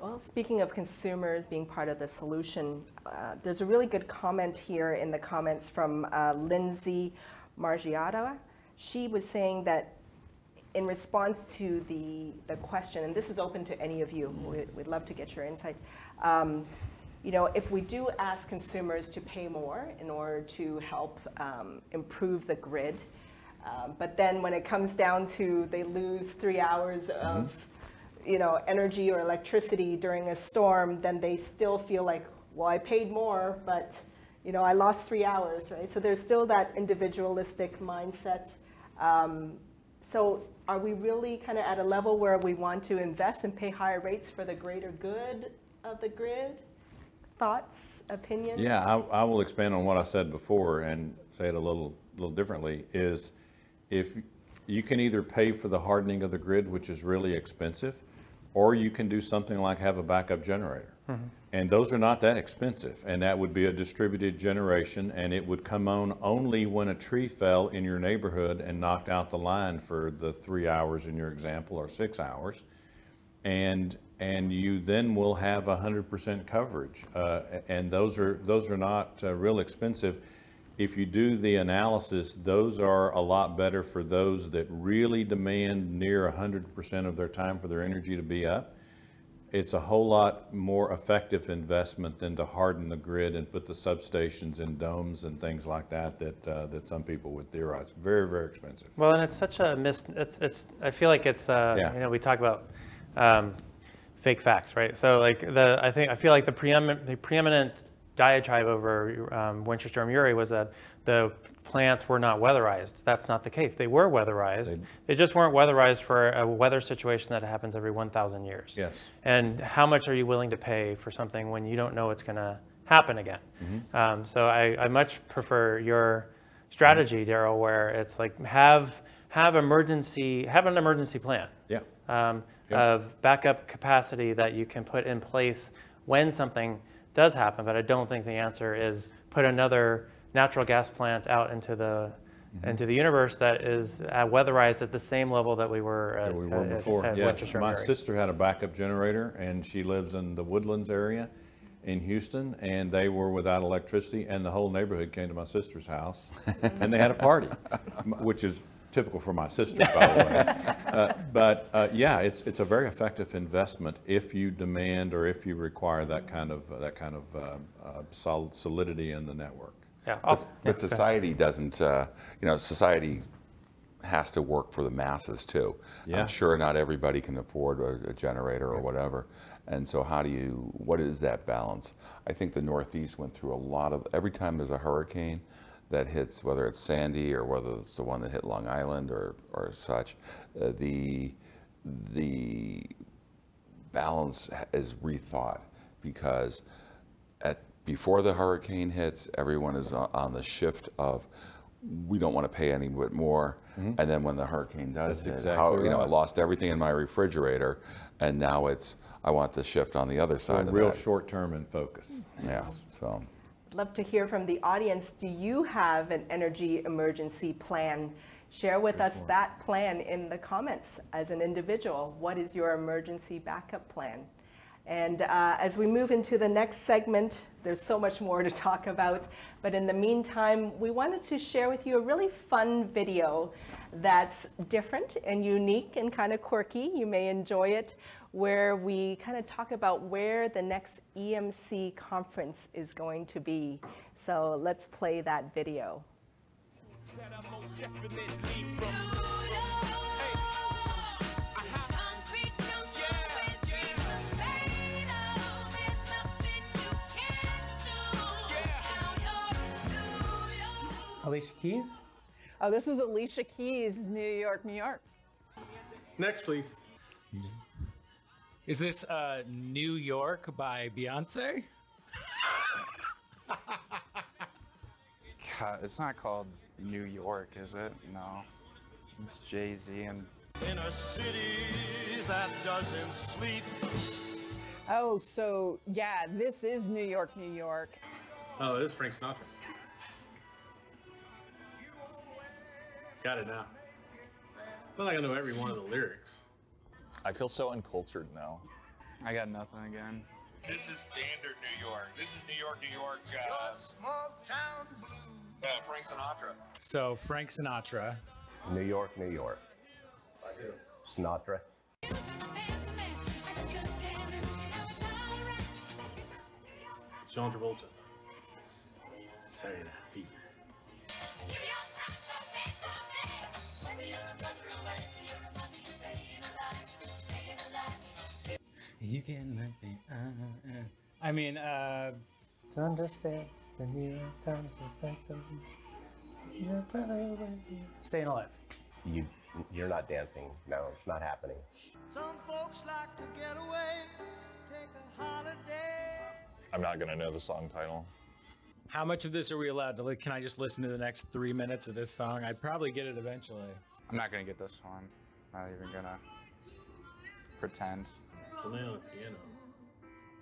Well, speaking of consumers being part of the solution, uh, there's a really good comment here in the comments from uh, Lindsay Margiata. She was saying that in response to the, the question, and this is open to any of you, we- we'd love to get your insight. Um, you know, if we do ask consumers to pay more in order to help um, improve the grid, um, but then when it comes down to they lose three hours of you know, energy or electricity during a storm, then they still feel like, well, I paid more, but you know, I lost three hours, right? So there's still that individualistic mindset. Um, so are we really kind of at a level where we want to invest and pay higher rates for the greater good of the grid? Thoughts, opinions? Yeah, I, I will expand on what I said before and say it a little, little differently, is if you can either pay for the hardening of the grid, which is really expensive, or you can do something like have a backup generator. Mm-hmm. And those are not that expensive, and that would be a distributed generation, and it would come on only when a tree fell in your neighborhood and knocked out the line for the three hours in your example, or six hours and and you then will have 100% coverage. Uh, and those are those are not uh, real expensive. If you do the analysis, those are a lot better for those that really demand near 100% of their time for their energy to be up. It's a whole lot more effective investment than to harden the grid and put the substations in domes and things like that that uh, that some people would theorize. Very very expensive. Well, and it's such a mis. It's it's. I feel like it's. Uh, Yeah. You know, we talk about um, fake facts, right? So like the I think I feel like the preeminent the preeminent diatribe over um, Winter Storm Uri was that the plants were not weatherized. That's not the case. They were weatherized. They, just weren't weatherized for a weather situation that happens every 1,000 years. Yes. And how much are you willing to pay for something when you don't know it's going to happen again? Um, so I, I much prefer your strategy, Daryl, where it's like have have emergency have an emergency plan Yeah. um, Yeah. of backup capacity that you can put in place when something does happen. But I don't think the answer is put another natural gas plant out into the Mm-hmm. into the universe that is uh, weatherized at the same level that we were at, that we were at- before. at Yes, my sister had a backup generator, and she lives in the Woodlands area in Houston, and they were without electricity, and the whole neighborhood came to my sister's house, and they had a party, which is typical for my sister, by the way. Uh, But, uh, yeah, it's, it's a very effective investment if you demand or if you require that kind of, that kind of uh, uh, solid solidity in the network. Yeah, I'll- But, but society doesn't, uh, you know, society has to work for the masses too. Yeah. I'm sure not everybody can afford a, a generator or whatever. And so how do you, what is that balance? I think the Northeast went through a lot of, every time there's a hurricane that hits, whether it's Sandy or whether it's the one that hit Long Island or, or such, uh, the, the balance is rethought because at before the hurricane hits, everyone is on the shift of we don't want to pay any bit more, and then when the hurricane does Mm-hmm. That's hit, how exactly you know I lost everything in my refrigerator, and now it's I want the shift on the other So side of real short-term and focus. Yeah, so Love to hear from the audience. Do you have an energy emergency plan? Share with us that plan in the comments as an individual. What is your emergency backup plan? And uh, as we move into the next segment, there's so much more to talk about. But in the meantime, we wanted to share with you a really fun video that's different and unique and kind of quirky. You may enjoy it, where we kind of talk about where the next EMC conference is going to be. So let's play that video. that I most definitely from. Concrete jungle where dreams are made of. There's nothing you can't do. Now you're New York. Alicia Keys. Oh, this is Alicia Keys, New York, New York. Next, please. Is this uh, New York by Beyonce? God, it's not called New York, is it? No. It's Jay Z and In a city that doesn't sleep. Oh, so yeah, this is New York, New York. Oh, this is Frank Sinatra. Got it now. I feel like I know every one of the lyrics. I feel so uncultured now. I got nothing again. This is standard New York. This is New York, New York. Uh, Small town blues. uh, Frank Sinatra. So Frank Sinatra. New York, New York. I do. Sinatra. John Travolta. Saturday Night You can let me. Uh, uh. I mean, uh, To understand the New York Times effect Staying alive. You, you're not dancing. No, it's not happening. Some folks like to get away, take a holiday. I'm not gonna know the song title. how much of this are we allowed to? Li- can I just listen to the next three minutes of this song? I'd probably get it eventually. I'm not gonna get this one. Not even gonna pretend. Something on the piano.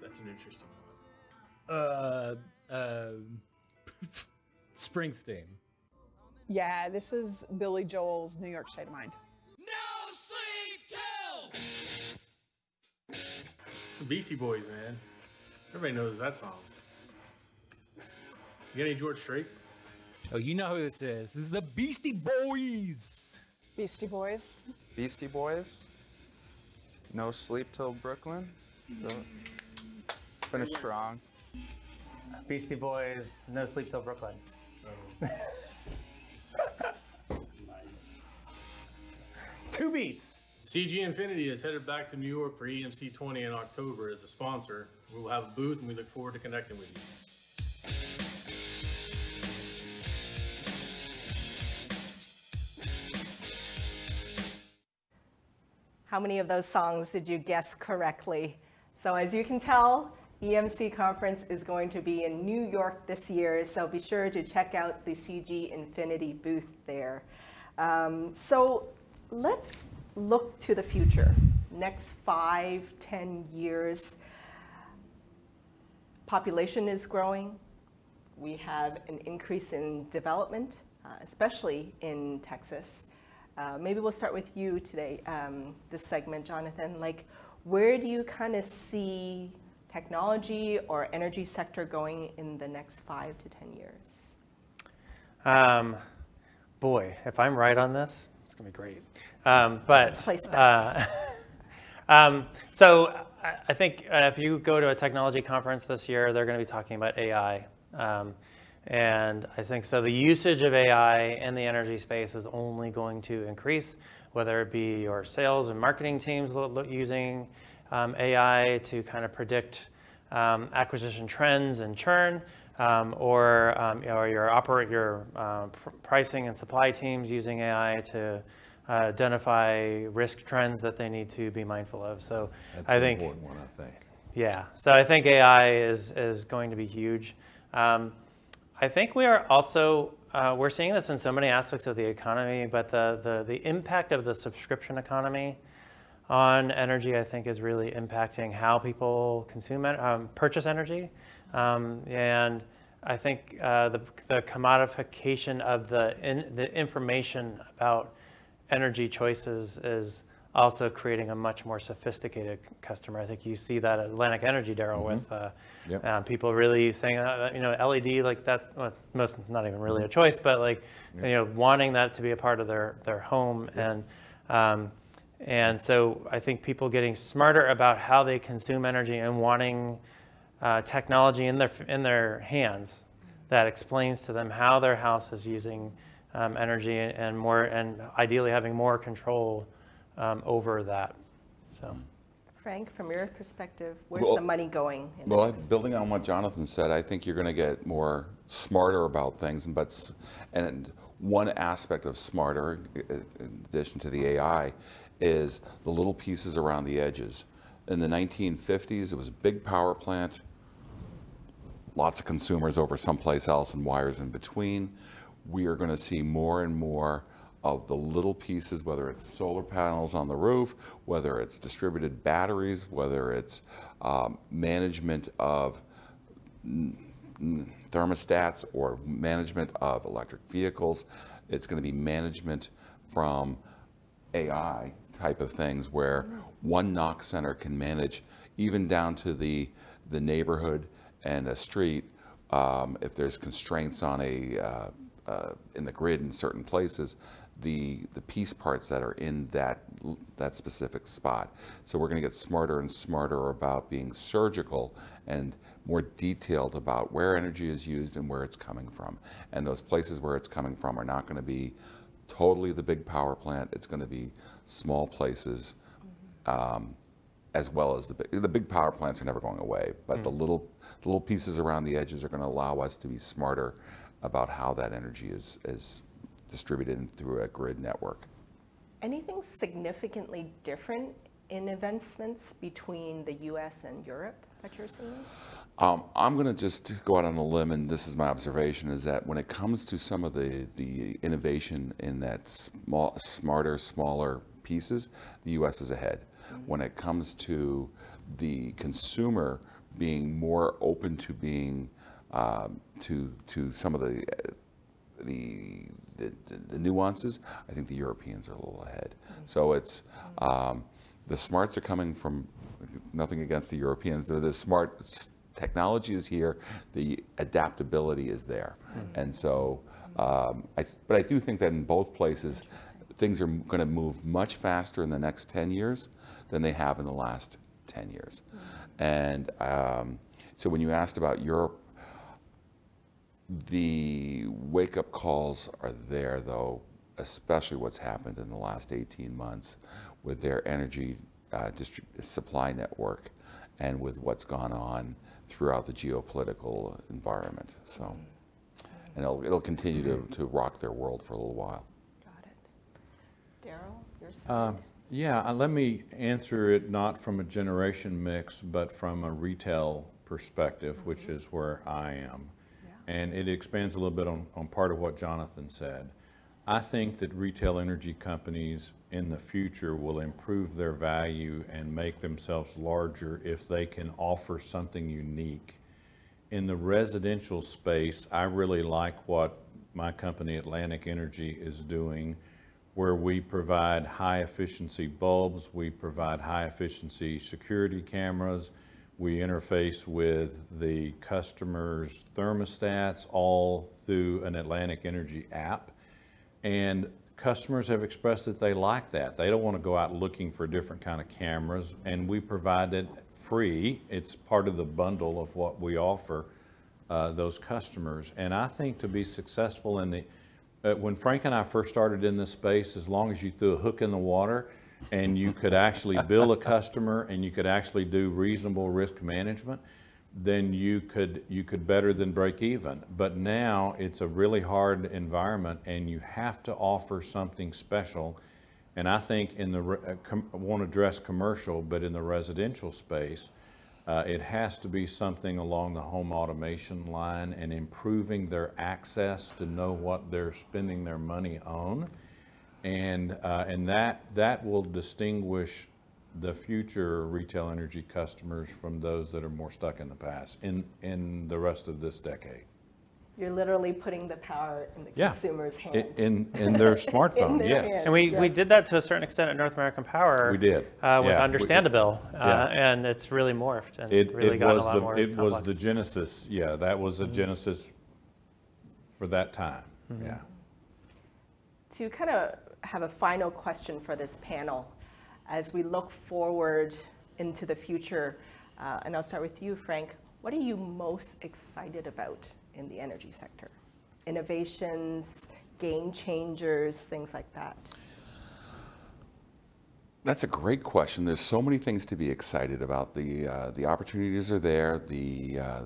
That's an interesting one. Uh, uh, Springsteen. Yeah, this is Billy Joel's New York State of Mind. No sleep till. It's the Beastie Boys, man. Everybody knows that song. You got any George Strait? Oh, you know who this is. This is the Beastie Boys. Beastie Boys. Beastie Boys. No sleep till Brooklyn. So, finish strong. Beastie Boys, No Sleep Till Brooklyn. Two beats. CG Infinity is headed back to New York for EMC 20 in October as a sponsor. We will have a booth and we look forward to connecting with you. How many of those songs did you guess correctly? So as you can tell, EMC conference is going to be in New York this year, so be sure to check out the CG Infinity booth there. Um, so let's look to the future. Next five, ten years, population is growing. We have an increase in development, uh, especially in Texas. Uh, maybe we'll start with you today, um, this segment, Jonathan. Like, where do you kind of see technology or energy sector going in the next five to 10 years? Um, boy, if I'm right on this, it's gonna be great. Um, but uh, um, so I, I think uh, if you go to a technology conference this year, they're going to be talking about AI. And I think so. The usage of AI in the energy space is only going to increase, whether it be your sales and marketing teams using um, AI to kind of predict um, acquisition trends and churn, um, or um, you know, your operate your uh, pr- pricing and supply teams using AI to uh, identify risk trends that they need to be mindful of. So That's I think important one, I think. yeah, so I think AI is, is going to be huge. Um, I think we are also, uh, we're seeing this in so many aspects of the economy, but the, the, the impact of the subscription economy on energy, I think, is really impacting how people consume, um, purchase energy. Um, and I think uh, the, the commodification of the, in, the information about energy choices is also creating a much more sophisticated customer. I think you see that at Atlantic Energy, Daryl, with uh, Yep. uh, people really saying, uh, you know, LED, like that, well, most not even really a choice, but like, you know, wanting that to be a part of their their home, and um, and so I think people getting smarter about how they consume energy and wanting uh, technology in their in their hands that explains to them how their house is using um, energy and more and ideally having more control um, over that. So. Frank, from your perspective, where's Well- the money going? in the Well, next- building on what Jonathan said, I think you're going to get more smarter about things. But s- and one aspect of smarter, i- in addition to the AI, is the little pieces around the edges. in the 1950s, it was a big power plant, lots of consumers over someplace else and wires in between. We are going to see more and more of the little pieces, whether it's solar panels on the roof, whether it's distributed batteries, whether it's um, management of thermostats or management of electric vehicles. It's going to be management from AI type of things where one NOC center can manage even down to the, the neighborhood and a street. Um, if there's constraints on a, uh, uh, in the grid in certain places, the, the piece parts that are in that, that specific spot. So we're going to get smarter and smarter about being surgical and more detailed about where energy is used and where it's coming from. And those places where it's coming from are not going to be totally the big power plant. It's going to be small places, um, as well as the big, the big power plants are never going away. But the little the little pieces around the edges are going to allow us to be smarter about how that energy is is distributed through a grid network. Anything significantly different in investments between the US and Europe that you're seeing? Um, I'm going to just go out on a limb, and this is my observation: is that when it comes to some of the the innovation in that small, smarter, smaller pieces, the U.S. is ahead. When it comes to the consumer being more open to being um, to to some of the uh, the, the, the nuances, I think the Europeans are a little ahead. So it's um, the smarts are coming from nothing against the Europeans. The, the smart technology is here, the adaptability is there, and so. Um, I, but I do think that in both places, things are going to move much faster in the next 10 years than they have in the last 10 years. And um, so when you asked about Europe, the wake up calls are there, though, especially what's happened in the last 18 months with their energy uh, distri- supply network and with what's gone on throughout the geopolitical environment. So, and it'll, it'll continue to, to rock their world for a little while. Got it. Daryl, your side? Um, Yeah, uh, let me answer it not from a generation mix, but from a retail perspective, which is where I am. And it expands a little bit on, on part of what Jonathan said. I think that retail energy companies in the future will improve their value and make themselves larger if they can offer something unique. In the residential space, I really like what my company, Atlantic Energy, is doing, where we provide high-efficiency bulbs, we provide high-efficiency security cameras, we interface with the customer's thermostats, all through an Atlantic Energy app. And customers have expressed that they like that. They don't want to go out looking for different kind of cameras, and we provide it free. It's part of the bundle of what we offer uh, those customers. And I think to be successful in the, uh, when Frank and I first started in this space, as long as you threw a hook in the water and you could actually bill a customer and you could actually do reasonable risk management, then you could you could better than break even. But now it's a really hard environment, and you have to offer something special. And I think in the re- uh, com- won't address commercial, but in the residential space, uh, it has to be something along the home automation line and improving their access to know what they're spending their money on. And, uh, and that, that will distinguish the future retail energy customers from those that are more stuck in the past in, in the rest of this decade. You're literally putting the power in the Yeah. consumer's I- hand. In, in their smartphone, their yes. hand. And we, we Yes. did that to a certain extent at North American Power. We did. Uh, with Yeah, we- Understandable, uh, yeah. and it's really morphed and It, really it gotten a was lot the, more it was complex. the genesis, yeah, that was Mm-hmm. the genesis for that time, yeah. to kind of have a final question for this panel as we look forward into the future, uh, and I'll start with you, Frank. What are you most excited about in the energy sector? Innovations, game changers, things like that. That's a great question. There's so many things to be excited about. The uh, the opportunities are there. The uh,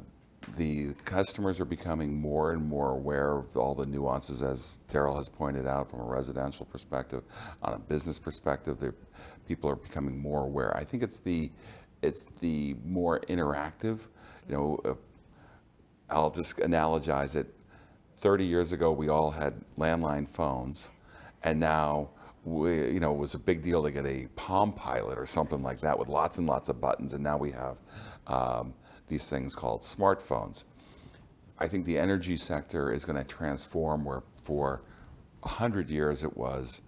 the customers are becoming more and more aware of all the nuances, as Daryl has pointed out, from a residential perspective. On a business perspective, people are becoming more aware. I think it's the it's the more interactive. You know, uh, I'll just analogize it. 30 years ago, we all had landline phones, and now we, you know, it was a big deal to get a Palm Pilot or something like that with lots and lots of buttons, and now we have um, these things called smartphones. I think the energy sector is going to transform where for 100 years it was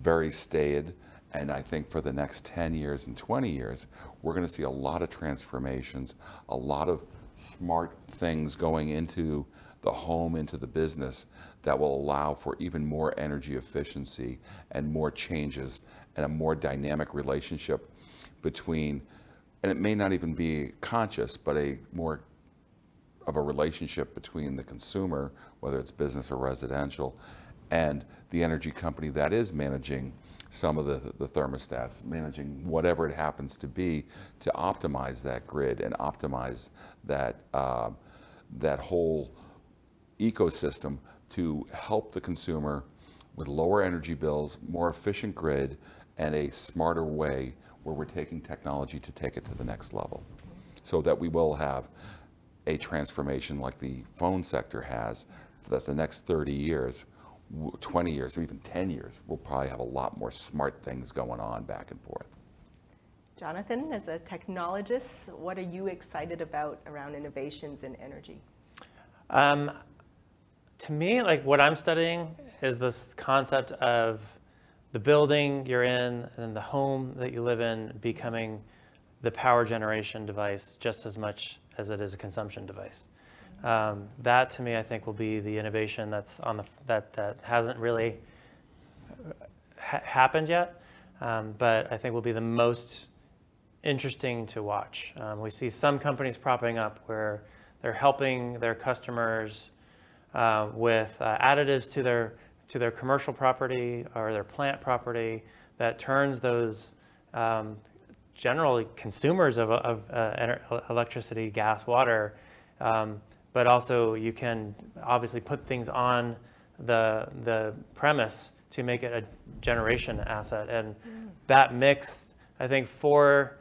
very staid. And I think for the next 10 years and 20 years, we're going to see a lot of transformations, a lot of smart things going into the home, into the business that will allow for even more energy efficiency and more changes and a more dynamic relationship between, and it may not even be conscious, but a more of a relationship between the consumer, whether it's business or residential, and the energy company that is managing some of the, the thermostats, managing whatever it happens to be to optimize that grid and optimize that, uh, that whole ecosystem to help the consumer with lower energy bills, more efficient grid, and a smarter way where we're taking technology to take it to the next level. So that we will have a transformation like the phone sector has, that the next 30 years, 20 years, or even 10 years, we'll probably have a lot more smart things going on back and forth. Jonathan, as a technologist, what are you excited about around innovations in energy? Um, to me, like what I'm studying is this concept of the building you're in and the home that you live in becoming the power generation device just as much as it is a consumption device. Um, that to me, I think, will be the innovation that's on the that that hasn't really ha- happened yet, um, but I think will be the most interesting to watch. Um, we see some companies propping up where they're helping their customers uh, with uh, additives to their to their commercial property or their plant property that turns those um, generally consumers of, of uh, electricity, gas, water, um, but also you can obviously put things on the the premise to make it a generation asset, and that mix, I think, for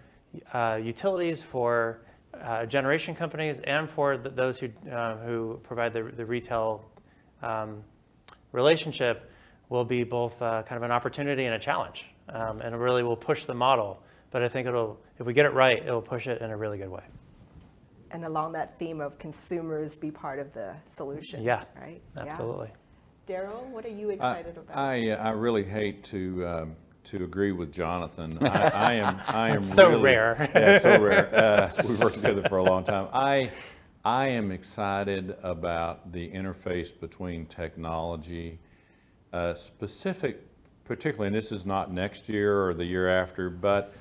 uh, utilities, for uh, generation companies, and for th- those who uh, who provide the, the retail um, relationship, will be both uh, kind of an opportunity and a challenge, um, and it really will push the model. But I think it'll, if we get it right, it'll push it in a really good way. And along that theme of consumers be part of the solution. Yeah, Right? absolutely. Yeah. Daryl, what are you I, excited about? I, uh, I really hate to um, to agree with Jonathan. I, I am I am so really- rare. Yeah, so rare. Uh, we've worked together for a long time. I I am excited about the interface between technology, uh, specific, particularly, and this is not next year or the year after, but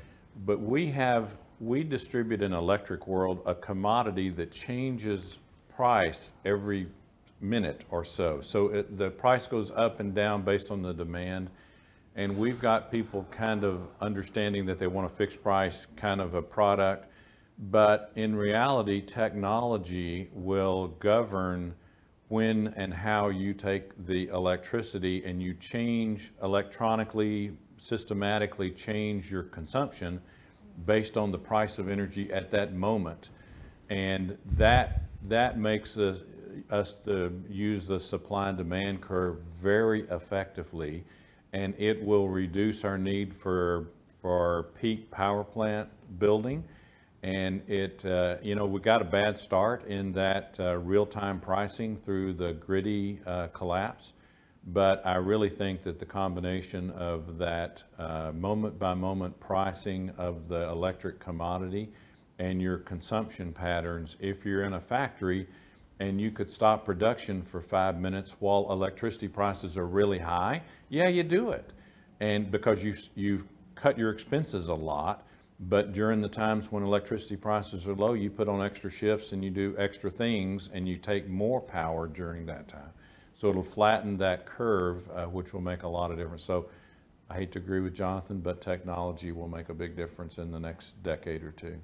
but we have we distribute in electric world a commodity that changes price every minute or so. So it, the price goes up and down based on the demand. And we've got people kind of understanding that they want a fixed price kind of a product. But in reality, technology will govern when and how you take the electricity and you change electronically, systematically change your consumption based on the price of energy at that moment. And that, that makes us, us use the supply and demand curve very effectively. And it will reduce our need for, for peak power plant building. And it, uh, you know, we got a bad start in that uh, real-time pricing through the gritty uh, collapse. But I really think that the combination of that uh, moment-by-moment pricing of the electric commodity and your consumption patterns, if you're in a factory and you could stop production for five minutes while electricity prices are really high, yeah, you do it. And because you, you've cut your expenses a lot, but during the times when electricity prices are low, you put on extra shifts and you do extra things and you take more power during that time. So it'll flatten that curve, uh, which will make a lot of difference. So I hate to agree with Jonathan, but technology will make a big difference in the next decade or two.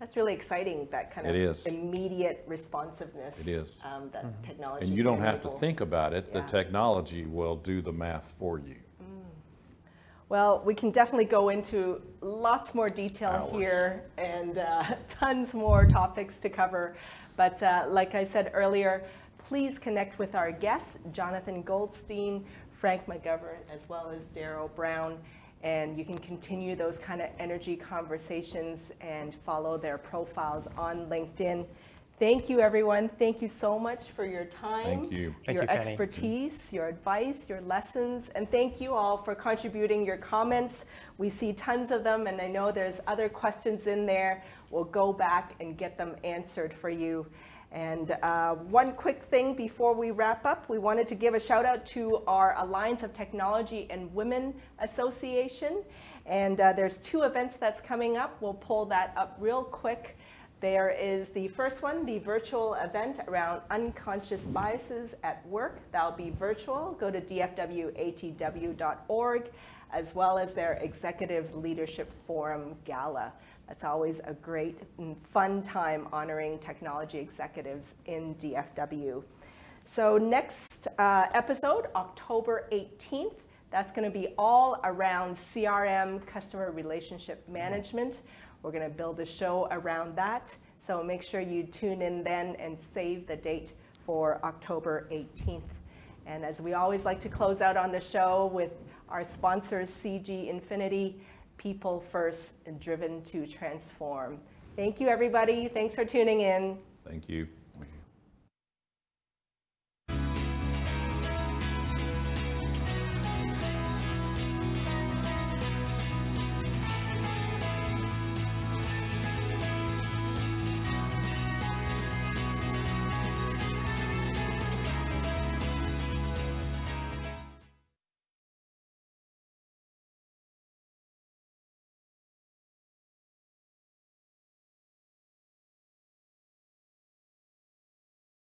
That's really exciting, that kind of It is. immediate responsiveness. It is. um, That technology And you don't can have to think about it, the technology will do the math for you. Well, we can definitely go into lots more detail Hours. here and uh, tons more topics to cover. But uh, like I said earlier, please connect with our guests, Jonathan Goldstein, Frank McGovern, as well as Daryl Brown. And you can continue those kind of energy conversations and follow their profiles on LinkedIn. Thank you, everyone. Thank you so much for your time, Thank you. Thank your you, expertise, your advice, your lessons, and thank you all for contributing your comments. We see tons of them, and I know there's other questions in there. We'll go back and get them answered for you. And uh, one quick thing before we wrap up, we wanted to give a shout out to our Alliance of Technology and Women Association. And uh, there's two events that's coming up. We'll pull that up real quick. There is the first one, the virtual event around unconscious biases at work. That'll be virtual. Go to dfwatw.org, as well as their Executive Leadership Forum Gala. That's always a great and fun time honoring technology executives in DFW. So, next uh, episode, October 18th, that's going to be all around CRM, customer relationship management. We're going to build a show around that. So make sure you tune in then and save the date for October 18th. And as we always like to close out on the show with our sponsors, CG Infinity, people first, driven to transform. Thank you, everybody. Thanks for tuning in. Thank you.